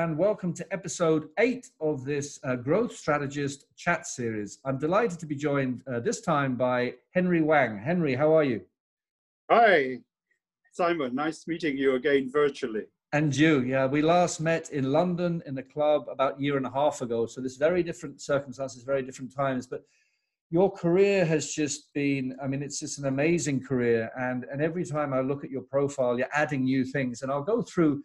and welcome to episode eight of this uh, Growth Strategist chat series. I'm delighted to be joined uh, this time by Henry Wang. Henry, how are you? Hi, Simon. Nice meeting you again virtually. And you, yeah. We last met in London in a club about a year and a half ago. So there's very different circumstances, very different times. But your career has just been, I mean, it's just an amazing career. And, and every time I look at your profile, you're adding new things. And I'll go through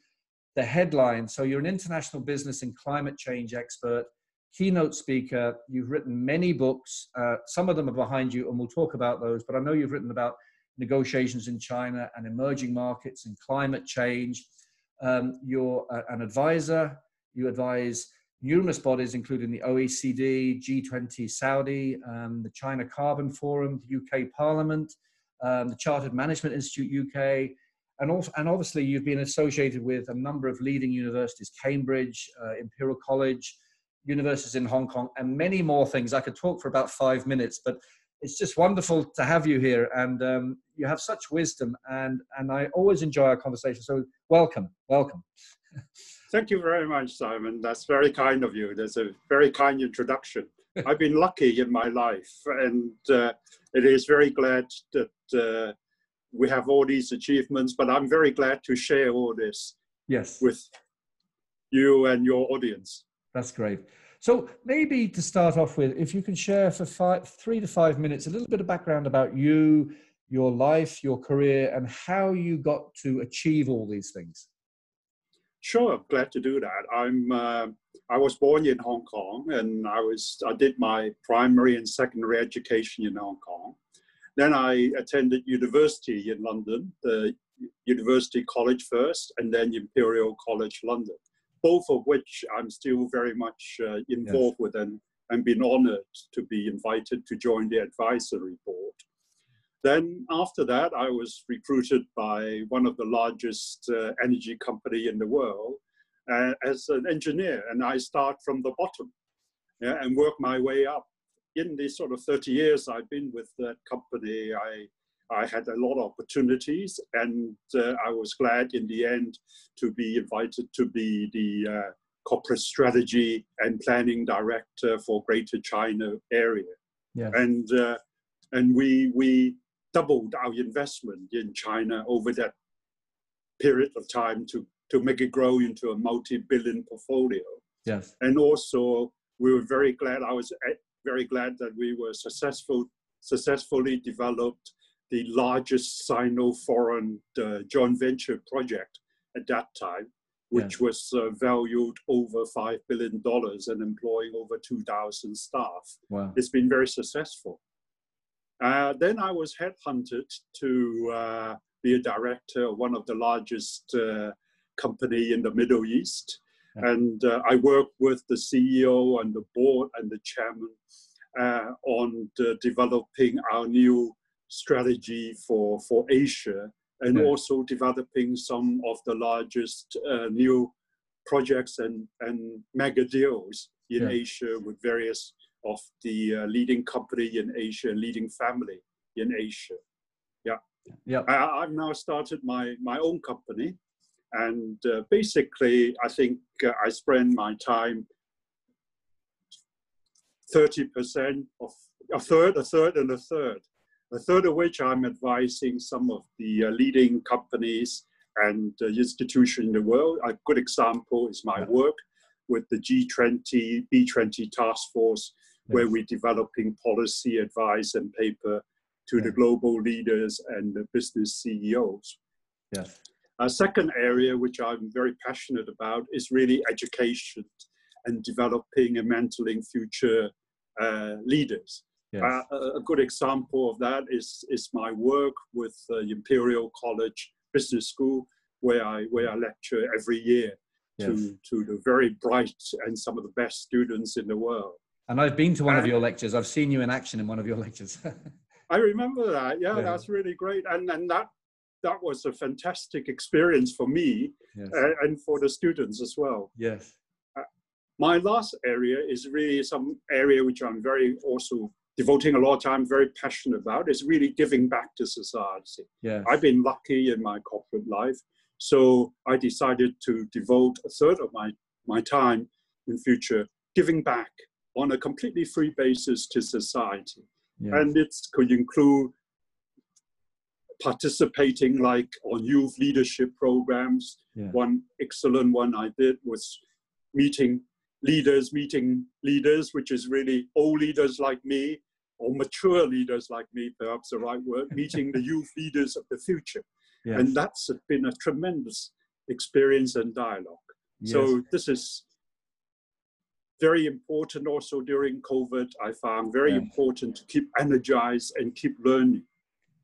the headline. So you're an international business and climate change expert, keynote speaker. You've written many books. Uh, some of them are behind you, and we'll talk about those. But I know you've written about negotiations in China and emerging markets and climate change. Um, you're a, an advisor. You advise numerous bodies, including the OECD, G20 Saudi, um, the China Carbon Forum, the UK Parliament, um, the Chartered Management Institute UK, and also, and obviously you've been associated with a number of leading universities, Cambridge, uh, Imperial College, universities in Hong Kong, and many more things. I could talk for about five minutes, but it's just wonderful to have you here, and um, you have such wisdom, and and I always enjoy our conversation. So welcome, welcome. Thank you very much, Simon. That's very kind of you. That's a very kind introduction. I've been lucky in my life, and uh, it is very glad that uh, we have all these achievements, but I'm very glad to share all this yes. with you and your audience. That's great. So maybe to start off with, if you can share for five, three to five minutes, a little bit of background about you, your life, your career, and how you got to achieve all these things. Sure, glad to do that. I'm. Uh, I was born in Hong Kong, and I was. I did my primary and secondary education in Hong Kong. Then I attended university in London, the University College first, and then Imperial College London, both of which I'm still very much uh, involved yes. with and, and been honored to be invited to join the advisory board. Then after that, I was recruited by one of the largest uh, energy company in the world uh, as an engineer, and I start from the bottom yeah, and work my way up in these sort of 30 years I've been with that company, I, I had a lot of opportunities, and uh, I was glad in the end to be invited to be the uh, corporate strategy and planning director for Greater China area. Yeah. And uh, and we we doubled our investment in China over that period of time to to make it grow into a multi-billion portfolio. Yes. And also we were very glad I was very glad that we were successful, successfully developed the largest Sino-foreign uh, joint venture project at that time, which yeah. was uh, valued over $5 billion and employing over 2,000 staff. Wow. It's been very successful. Uh, then I was headhunted to uh, be a director of one of the largest uh, company in the Middle East. And uh, I work with the CEO and the board and the chairman uh, on developing our new strategy for, for Asia and also developing some of the largest uh, new projects and, and mega deals in yeah. Asia with various of the uh, leading company in Asia, leading family in Asia. Yeah. Yeah. I, have now started my, my own company and uh, basically, I think uh, I spend my time 30% of a third, a third, and a third. A third of which I'm advising some of the uh, leading companies and uh, institutions in the world. A good example is my work with the G20, B20 task force, yes. where we're developing policy advice and paper to the global leaders and the business CEOs. Yes. A second area which I'm very passionate about is really education and developing and mentoring future uh, leaders. Yes. Uh, a good example of that is, is my work with uh, Imperial College Business School, where I, where I lecture every year yes. to, to the very bright and some of the best students in the world. And I've been to one and, of your lectures. I've seen you in action in one of your lectures. I remember that. Yeah, yeah, that's really great. And, and that that was a fantastic experience for me yes. uh, and for the students as well. Yes. Uh, my last area is really some area which I'm very also devoting a lot of time, very passionate about, is really giving back to society. Yes. I've been lucky in my corporate life. So I decided to devote a third of my my time in future giving back on a completely free basis to society. Yeah. And it could include participating like on youth leadership programs. Yeah. One excellent one I did was meeting leaders, meeting leaders, which is really old leaders like me or mature leaders like me, perhaps the right word, meeting the youth leaders of the future. Yes. And that's been a tremendous experience and dialogue. Yes. So this is very important also during COVID, I found very yeah. important to keep energized and keep learning.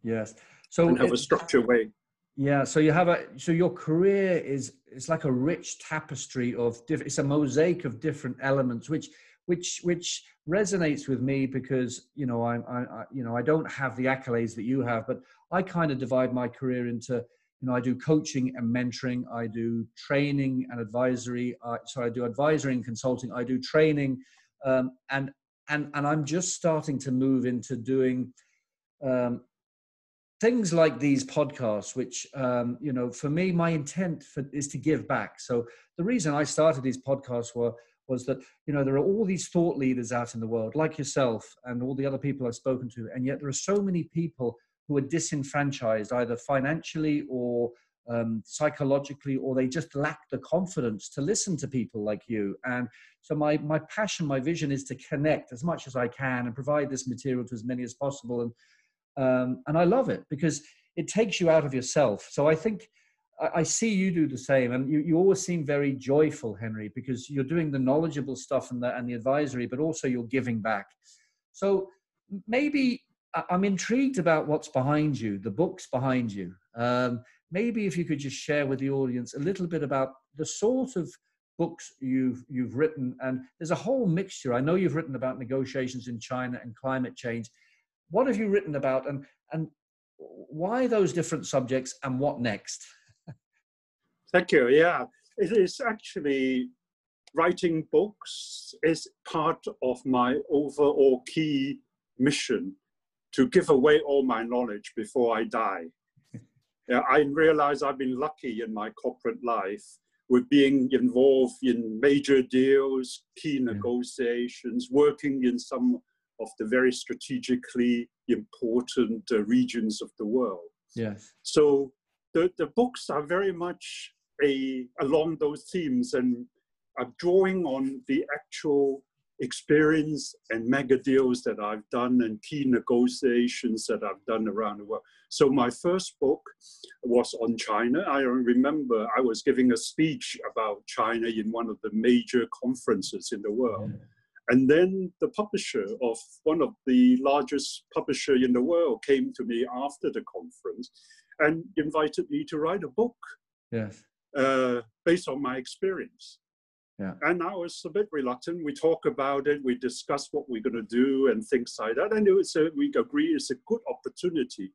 Yes. So and have a structured way. Yeah. So you have a so your career is it's like a rich tapestry of different it's a mosaic of different elements which which which resonates with me because you know I'm I, I you know I don't have the accolades that you have, but I kind of divide my career into you know, I do coaching and mentoring. I do training and advisory. Uh, so I do advisory and consulting. I do training, um, and and and I'm just starting to move into doing um, things like these podcasts. Which um, you know, for me, my intent for, is to give back. So the reason I started these podcasts were was that you know there are all these thought leaders out in the world, like yourself and all the other people I've spoken to, and yet there are so many people who are disenfranchised either financially or um, psychologically, or they just lack the confidence to listen to people like you. And so, my my passion, my vision is to connect as much as I can and provide this material to as many as possible. And um, and I love it because it takes you out of yourself. So I think I, I see you do the same, and you, you always seem very joyful, Henry, because you're doing the knowledgeable stuff and the and the advisory, but also you're giving back. So maybe I'm intrigued about what's behind you, the books behind you. Um, maybe if you could just share with the audience a little bit about the sort of books you've you've written, and there's a whole mixture. I know you've written about negotiations in China and climate change. What have you written about, and and why those different subjects, and what next? Thank you. Yeah, it is actually writing books is part of my overall key mission to give away all my knowledge before I die. yeah, I realize I've been lucky in my corporate life with being involved in major deals, key negotiations, working in some of the very strategically important uh, regions of the world. Yes. So the, the books are very much a, along those themes and are drawing on the actual experience and mega deals that I've done and key negotiations that I've done around the world. So my first book was on China. I remember I was giving a speech about China in one of the major conferences in the world. And then the publisher of one of the largest publisher in the world came to me after the conference and invited me to write a book. Yes. Uh, based on my experience. Yeah. And I was a bit reluctant. We talk about it, we discuss what we're going to do and things like that. And it was a, we agree it's a good opportunity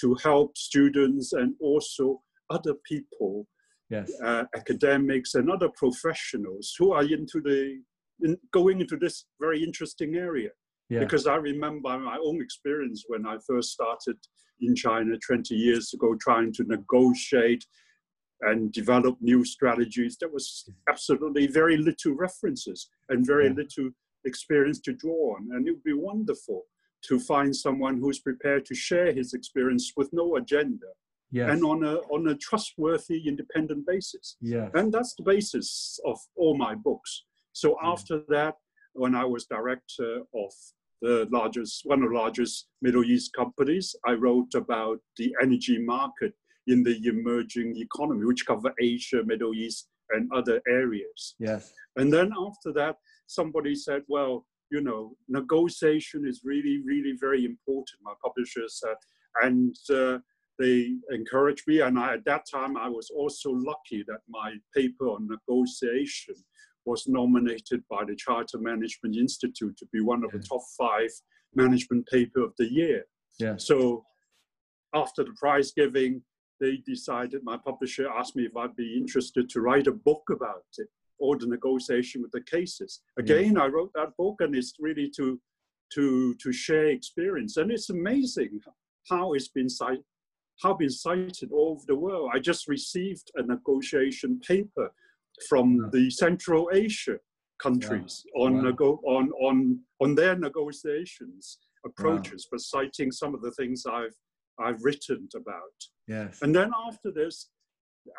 to help students and also other people, yes. uh, academics and other professionals who are into the in going into this very interesting area. Yeah. Because I remember my own experience when I first started in China 20 years ago, trying to negotiate and develop new strategies. There was mm-hmm. absolutely very little references and very yeah. little experience to draw on. And it would be wonderful to find someone who's prepared to share his experience with no agenda yes. and on a, on a trustworthy, independent basis. Yes. And that's the basis of all my books. So yeah. after that, when I was director of the largest, one of the largest Middle East companies, I wrote about the energy market in the emerging economy, which cover Asia, Middle East, and other areas. Yes. And then after that, somebody said, well, you know, negotiation is really, really very important. My publishers said, and uh, they encouraged me. And I, at that time, I was also lucky that my paper on negotiation was nominated by the Charter Management Institute to be one of the top five management paper of the year. Yeah. So after the prize giving, they decided, my publisher asked me if I'd be interested to write a book about it, or the negotiation with the cases. Again, yeah. I wrote that book and it's really to, to, to share experience. And it's amazing how it's been cited, how been cited all over the world. I just received a negotiation paper from the Central Asia countries on, wow. nego- on, on, on their negotiations approaches, wow. but citing some of the things I've, I've written about. Yes. And then after this,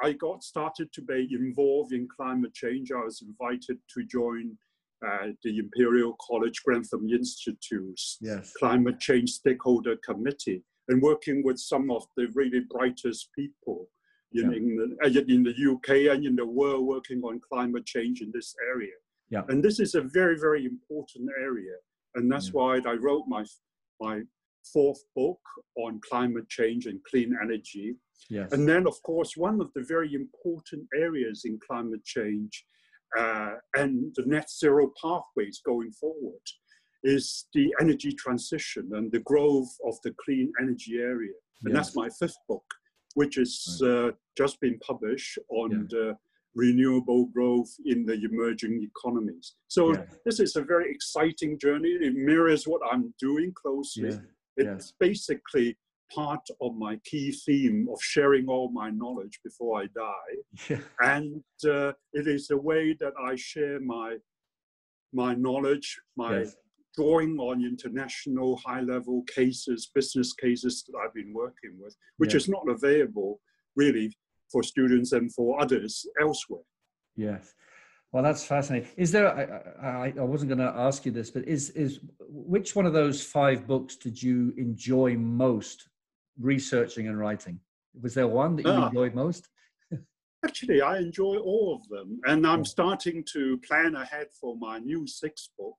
I got started to be involved in climate change. I was invited to join uh, the Imperial College Grantham Institute's yes. Climate Change Stakeholder Committee and working with some of the really brightest people in, yeah. in, the, uh, in the UK and in the world working on climate change in this area. Yeah. And this is a very, very important area. And that's yeah. why I wrote my, my fourth book on climate change and clean energy. Yes. And then, of course, one of the very important areas in climate change uh, and the net zero pathways going forward is the energy transition and the growth of the clean energy area. And yes. that's my fifth book, which has right. uh, just been published on yeah. the renewable growth in the emerging economies. So yeah. this is a very exciting journey. It mirrors what I'm doing closely. Yeah. It's basically part of my key theme of sharing all my knowledge before I die. Yeah. And uh, it is a way that I share my my knowledge, my yes. Drawing on international high level cases, business cases that I've been working with, which is not available really for students and for others elsewhere. Yes. Well, that's fascinating. Is there? I, I, I wasn't going to ask you this, but is is which one of those five books did you enjoy most researching and writing? Was there one that you ah. enjoyed most? Actually, I enjoy all of them, and I'm starting to plan ahead for my new sixth book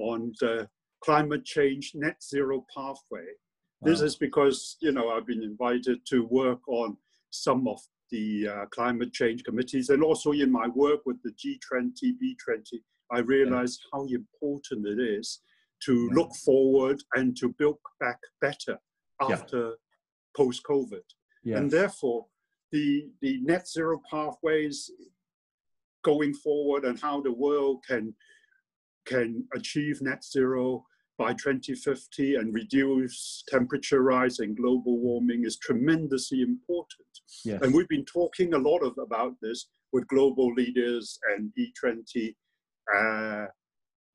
on the climate change net zero pathway. Wow. This is because you know I've been invited to work on some of the uh, climate change committees, and also in my work with the G20, B20, I realized yeah. how important it is to yeah. look forward and to build back better after yeah. post COVID. And therefore, the, the net zero pathways going forward and how the world can, can achieve net zero by 2050 and reduce temperature rise and global warming is tremendously important. Yes. And we've been talking a lot of, about this with global leaders and B20 uh,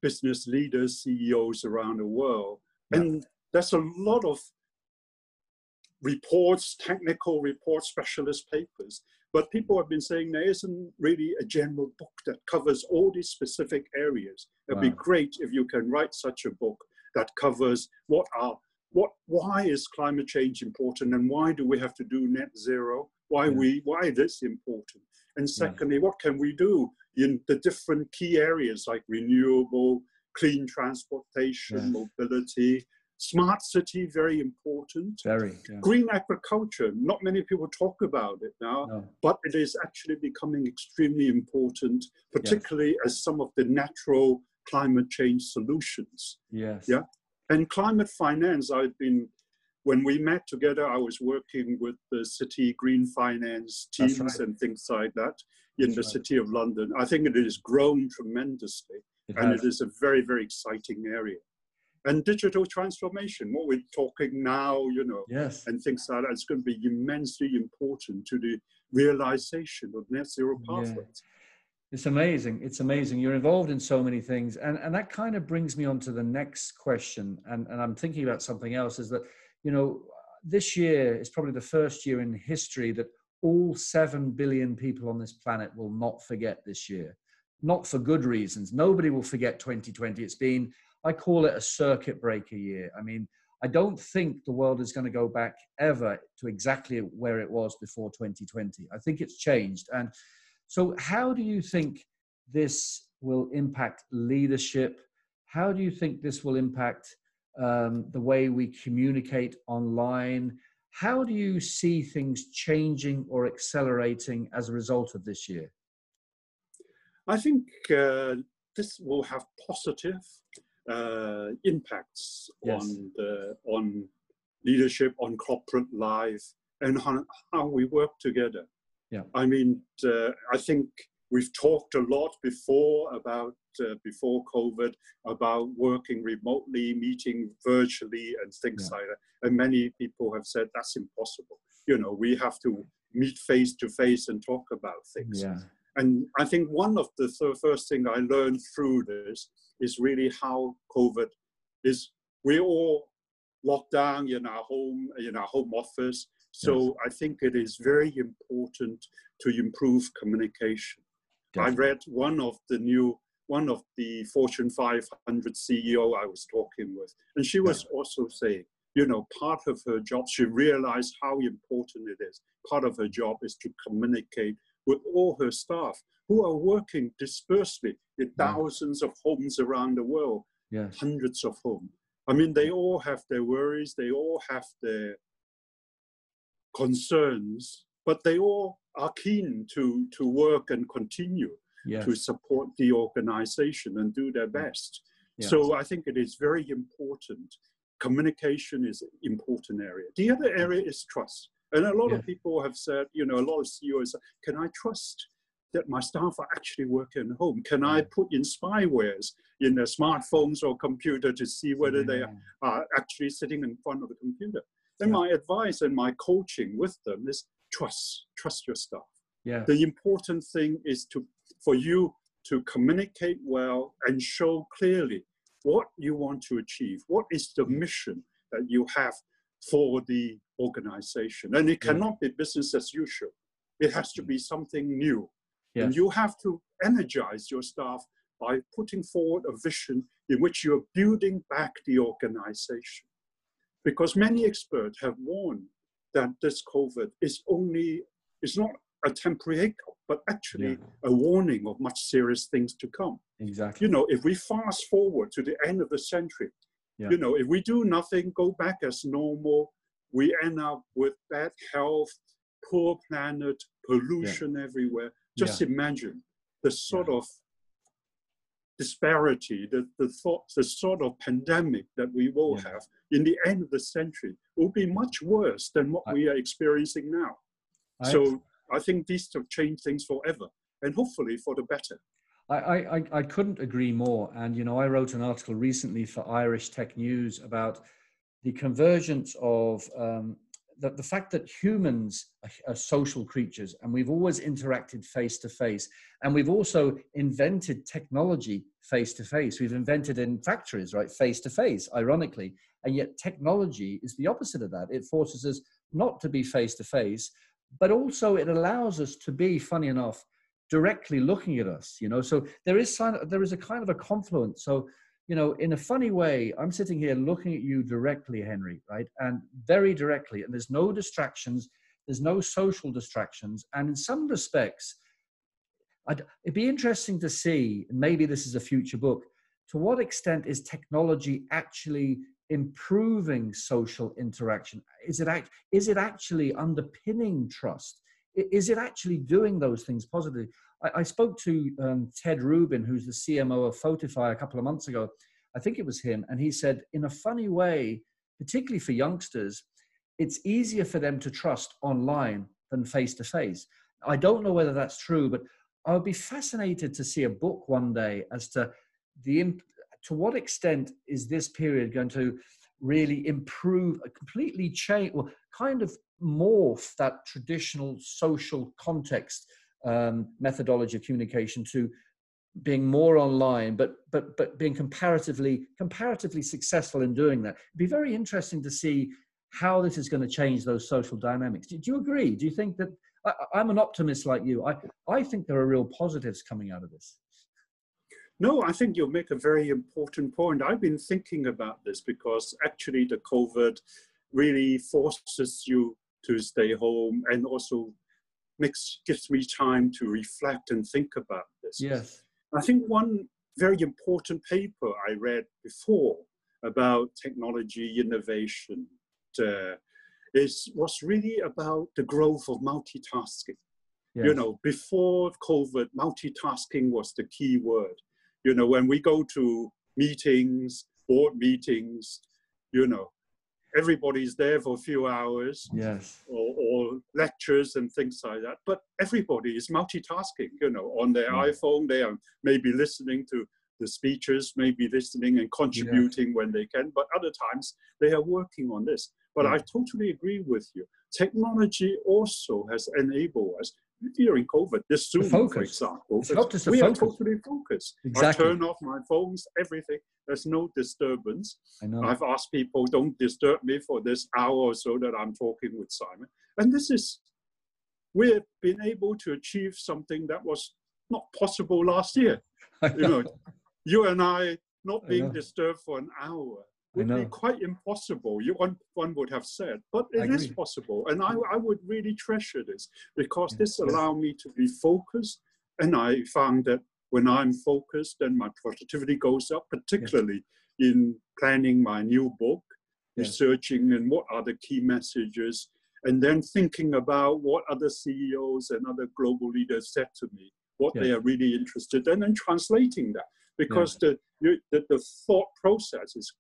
business leaders, CEOs around the world. Yeah. And there's a lot of reports, technical reports, specialist papers. But people have been saying there isn't really a general book that covers all these specific areas. It'd wow. be great if you can write such a book that covers what are what why is climate change important and why do we have to do net zero? Why yeah. we why this important? And secondly, yeah. what can we do in the different key areas like renewable, clean transportation, yeah. mobility, Smart city, very important. Very. Yeah. Green agriculture, not many people talk about it now, no. but it is actually becoming extremely important, particularly yes. as some of the natural climate change solutions. Yes. Yeah. And climate finance, I've been, when we met together, I was working with the city green finance teams right. and things like that in That's the right. city of London. I think it has grown tremendously it and has. it is a very, very exciting area and digital transformation, what we're talking now, you know, yes. and things like that, it's going to be immensely important to the realization of net zero pathways. Yeah. It's amazing. It's amazing. You're involved in so many things. And, and that kind of brings me on to the next question. And, and I'm thinking about something else is that, you know, this year is probably the first year in history that all 7 billion people on this planet will not forget this year. Not for good reasons. Nobody will forget 2020. It's been I call it a circuit breaker year. I mean, I don't think the world is going to go back ever to exactly where it was before 2020. I think it's changed. And so, how do you think this will impact leadership? How do you think this will impact um, the way we communicate online? How do you see things changing or accelerating as a result of this year? I think uh, this will have positive uh, impacts yes. on the on leadership, on corporate life, and how, how we work together. Yeah, I mean, uh, I think we've talked a lot before about uh, before COVID about working remotely, meeting virtually, and things yeah. like that. And many people have said that's impossible. You know, we have to meet face to face and talk about things. Yeah. And I think one of the th- first thing I learned through this is really how COVID is. We're all locked down in our home, in our home office. So yes. I think it is very important to improve communication. Definitely. I read one of the new one of the Fortune 500 CEO I was talking with, and she was yeah. also saying, you know, part of her job, she realized how important it is. Part of her job is to communicate with all her staff who are working dispersely in thousands of homes around the world, yes. hundreds of homes. I mean, they all have their worries, they all have their concerns, but they all are keen to, to work and continue yes. to support the organization and do their best. Yes. So I think it is very important. Communication is an important area. The other area is trust. And a lot of people have said, you know, a lot of CEOs, can I trust that my staff are actually working at home? Can I put in spywares in their smartphones or computer to see whether they are actually sitting in front of the computer? And my advice and my coaching with them is trust, trust your staff. Yeah. The important thing is to for you to communicate well and show clearly what you want to achieve. What is the mission that you have for the organization? And it cannot be business as usual. It has to be something new. And you have to energize your staff by putting forward a vision in which you're building back the organization. Because many experts have warned that this COVID is only, is not a temporary hiccup, but actually yeah. a warning of much serious things to come. Exactly. You know, if we fast forward to the end of the century, yeah. you know, if we do nothing, go back as normal, we end up with bad health, poor planet, pollution yeah. everywhere. Just imagine the sort of disparity, the, the thought, the sort of pandemic that we will have in the end of the century will be much worse than what I, we are experiencing now. I, so I think these have changed things forever and hopefully for the better. I, I, I couldn't agree more. And, you know, I wrote an article recently for Irish Tech News about the convergence of um, the, the fact that humans are, are social creatures and we've always interacted face to face. And we've also invented technology face to face. We've invented in factories, right, face to face, ironically. And yet technology is the opposite of that. It forces us not to be face to face, but also it allows us to be, funny enough, directly looking at us. You know, so there is sign, there is a kind of a confluence. So you know, in a funny way, I'm sitting here looking at you directly, Henry, right, and very directly, and there's no distractions, there's no social distractions, and in some respects, I'd, it'd be interesting to see. Maybe this is a future book. To what extent is technology actually improving social interaction? Is it, act, is it actually underpinning trust? Is it actually doing those things positively? I, I spoke to um, Ted Rubin, who's the CMO of Photofy, a couple of months ago. I think it was him. And he said, in a funny way, particularly for youngsters, it's easier for them to trust online than face to face. I don't know whether that's true, but I would be fascinated to see a book one day as to the to what extent is this period going to really improve, completely change, or kind of morph that traditional social context um, methodology of communication to being more online, but but but being comparatively comparatively successful in doing that. It'd be very interesting to see how this is going to change those social dynamics. Do, do you agree? Do you think that I, am an optimist like you? I I think there are real positives coming out of this. No, I think you make a very important point. I've been thinking about this because actually the COVID really forces you to stay home and also makes gives me time to reflect and think about this. Yes. I think one very important paper I read before about technology innovation uh, is was really about the growth of multitasking. Yes. You know, before COVID, multitasking was the key word. You know, when we go to meetings, board meetings, you know, everybody's there for a few hours yes or, or, lectures and things like that but everybody is multitasking you know on their iphone they are maybe listening to the speeches maybe listening and contributing yeah. when they can, but other times they are working on this. But. I totally agree with you. Technology also has enabled us during COVID, this Zoom, for example, we are totally focused. Exactly. I turn off my phones, everything. There's no disturbance. I know. I've asked people, don't disturb me for this hour or so that I'm talking with Simon. And this is, we've been able to achieve something that was not possible last year. You know, you and I not being disturbed for an hour would be quite impossible. You one, one would have said, but it is possible, and I, I would really treasure this because this allowed me to be focused, and I found that when I'm focused, then my productivity goes up, particularly in planning my new book, researching and what are the key messages, and then thinking about what other CEOs and other global leaders said to me, what they are really interested in, and translating that because the, the, the thought process is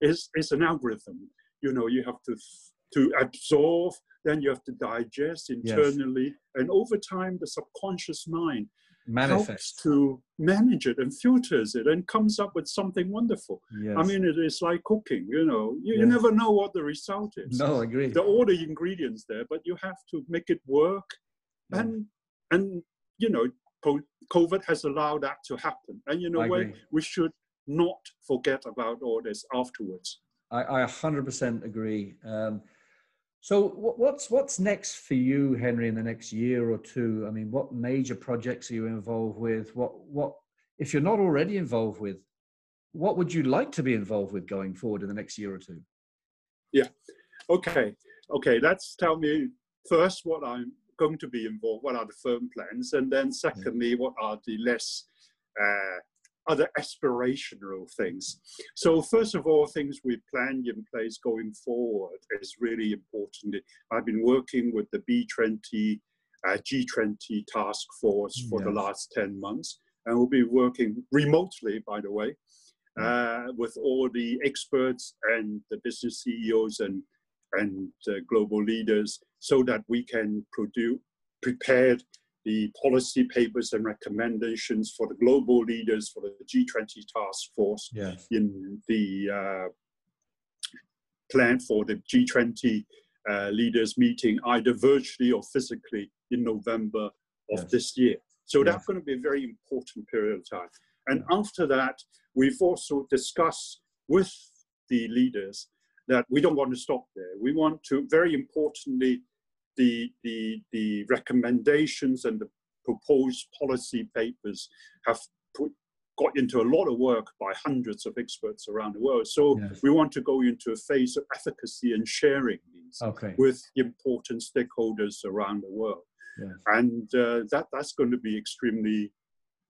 is, is an algorithm. You know, you have to to absorb, then you have to digest internally, yes. and over time, the subconscious mind Manifest. helps to manage it and filters it and comes up with something wonderful. Yes. I mean, it is like cooking. You know, you, yes. you never know what the result is. No, I agree. There are all the ingredients there, but you have to make it work, yeah. and and you know, COVID has allowed that to happen. And you know, we, we should not forget about all this afterwards. I, I 100% agree. Um, so what's what's next for you, Henry, in the next year or two? I mean, what major projects are you involved with? What what if you're not already involved with? What would you like to be involved with going forward in the next year or two? Yeah. Okay. Okay. Let's tell me first what I'm going to be involved. What are the firm plans, and then secondly, what are the less uh, other aspirational things. So first of all, things we planned in place going forward is really important. I've been working with the B20, uh, G20 task force for yes. the last 10 months, and we'll be working remotely, by the way, mm. uh, with all the experts and the business CEOs and, and uh, global leaders so that we can produce prepared the policy papers and recommendations for the global leaders for the G20 task force yes. in the uh, plan for the G20 uh, leaders meeting either virtually or physically in November of yes. this year. So yes. that's going to be a very important period of time. And after that, we've also discussed with the leaders that we don't want to stop there. We want to, very importantly, the, the, the recommendations and the proposed policy papers have put, got into a lot of work by hundreds of experts around the world. So yes. we want to go into a phase of efficacy and sharing these okay. with important stakeholders around the world. Yes. And uh, that, that's going to be extremely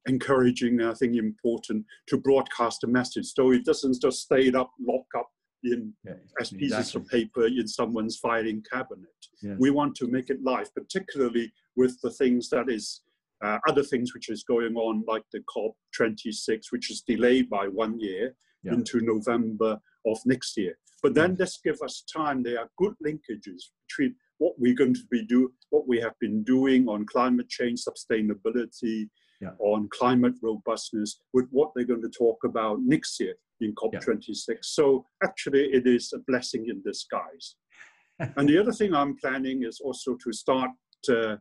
encouraging, I think important to broadcast a message. So it doesn't just stay up, lock up in yeah, as pieces exactly. of paper in someone's filing cabinet. We want to make it live, particularly with the things that is uh, other things which is going on, like the COP26, which is delayed by one year yeah. into November of next year. But then this give us time. There are good linkages between what we're going to be do, what we have been doing on climate change sustainability, yeah. on climate robustness, with what they're going to talk about next year in COP26. Yeah. So actually, it is a blessing in disguise. and the other thing I'm planning is also to start uh,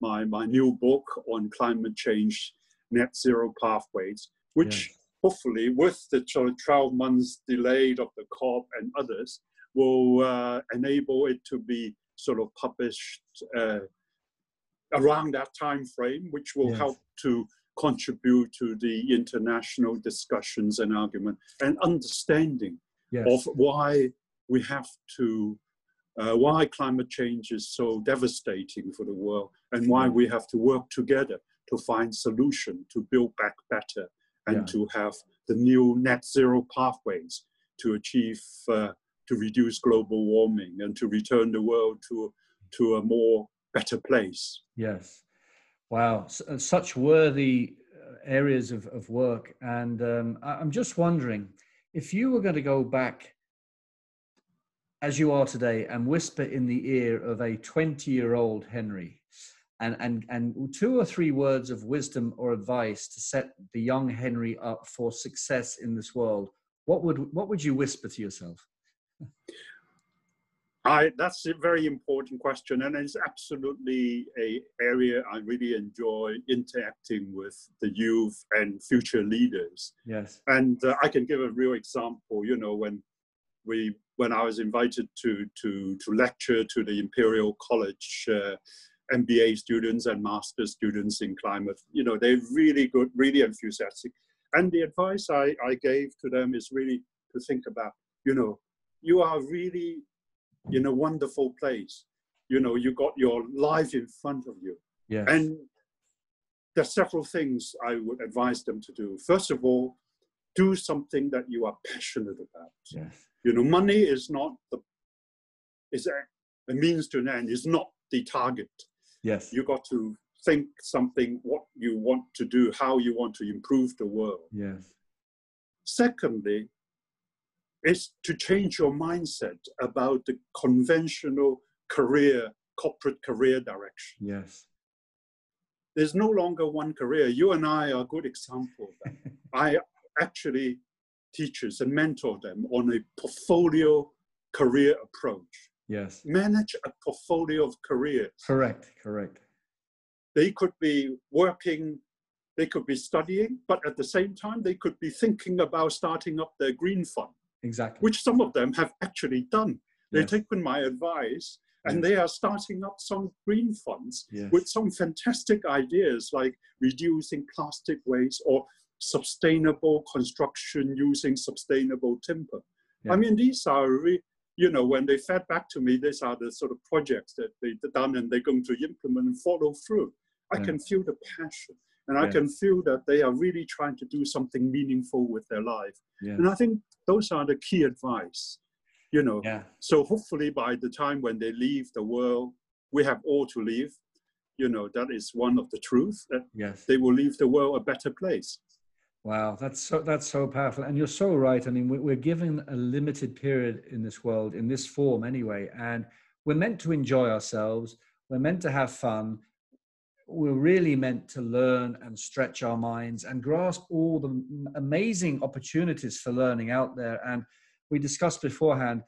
my, my new book on climate change, net zero pathways, which yeah. hopefully, with the 12 months delayed of the COP and others, will uh, enable it to be sort of published uh, around that time frame, which will yes. help to contribute to the international discussions and argument and understanding yes. of why we have to uh, why climate change is so devastating for the world and why we have to work together to find solution to build back better and yeah. to have the new net zero pathways to achieve uh, to reduce global warming and to return the world to to a more better place yes Wow, uh, such worthy uh, areas of, of work. And um, I'm just wondering if you were going to go back as you are today and whisper in the ear of a 20 year old Henry and, and, and two or three words of wisdom or advice to set the young Henry up for success in this world, what would, what would you whisper to yourself? I, that's a very important question, and it's absolutely a area I really enjoy interacting with the youth and future leaders. Yes, and uh, I can give a real example. You know, when we when I was invited to to to lecture to the Imperial College uh, MBA students and master students in climate, you know, they're really good, really enthusiastic. And the advice I, I gave to them is really to think about, you know, you are really in a wonderful place. You know, you got your life in front of you. Yeah. And there's several things I would advise them to do. First of all, do something that you are passionate about. Yes. You know, money is not the is a, a means to an end, is not the target. Yes. You got to think something what you want to do, how you want to improve the world. Yes. Secondly, is to change your mindset about the conventional career, corporate career direction. Yes. There's no longer one career. You and I are a good example of that. I actually teachers and mentor them on a portfolio career approach. Yes. Manage a portfolio of careers. Correct, correct. They could be working, they could be studying, but at the same time, they could be thinking about starting up their green fund. Exactly. Which some of them have actually done. They've Yes. taken my advice and Yes. they are starting up some green funds Yes. with some fantastic ideas like reducing plastic waste or sustainable construction using sustainable timber. I mean, these are, re- you know, when they fed back to me, these are the sort of projects that they've done and they're going to implement and follow through. I can feel the passion and I can feel that they are really trying to do something meaningful with their life. And I think those are the key advice, you know. Yeah. So hopefully by the time when they leave the world, we have all to leave. You know, that is one of the truth that Yes. they will leave the world a better place. Wow, that's so that's so powerful, and you're so right. I mean, we- we're given a limited period in this world, in this form anyway, and we're meant to enjoy ourselves. We're meant to have fun. We're really meant to learn and stretch our minds and grasp all the amazing opportunities for learning out there. And we discussed beforehand,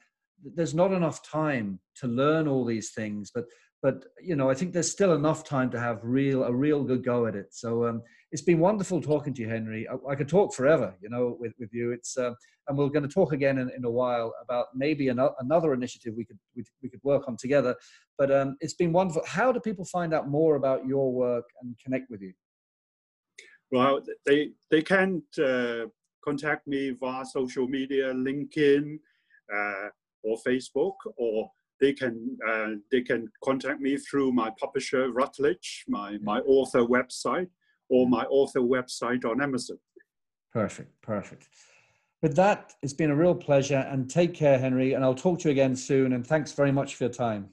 there's not enough time to learn all these things, but but you know, I think there's still enough time to have real a real good go at it. So um, it's been wonderful talking to you, Henry. I, I could talk forever, you know, with, with you. It's uh, and we're going to talk again in, in a while about maybe another, another initiative we could we, we could work on together. But um, it's been wonderful. How do people find out more about your work and connect with you? Well, they they can uh, contact me via social media, LinkedIn, uh, or Facebook, or they can uh, they can contact me through my publisher Routledge, my my author website, or my author website on Amazon. Perfect, perfect. With that, it's been a real pleasure and take care, Henry. And I'll talk to you again soon. And thanks very much for your time.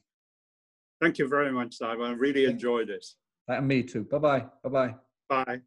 Thank you very much, Simon. I really enjoyed it. And me too. Bye-bye. Bye-bye. Bye.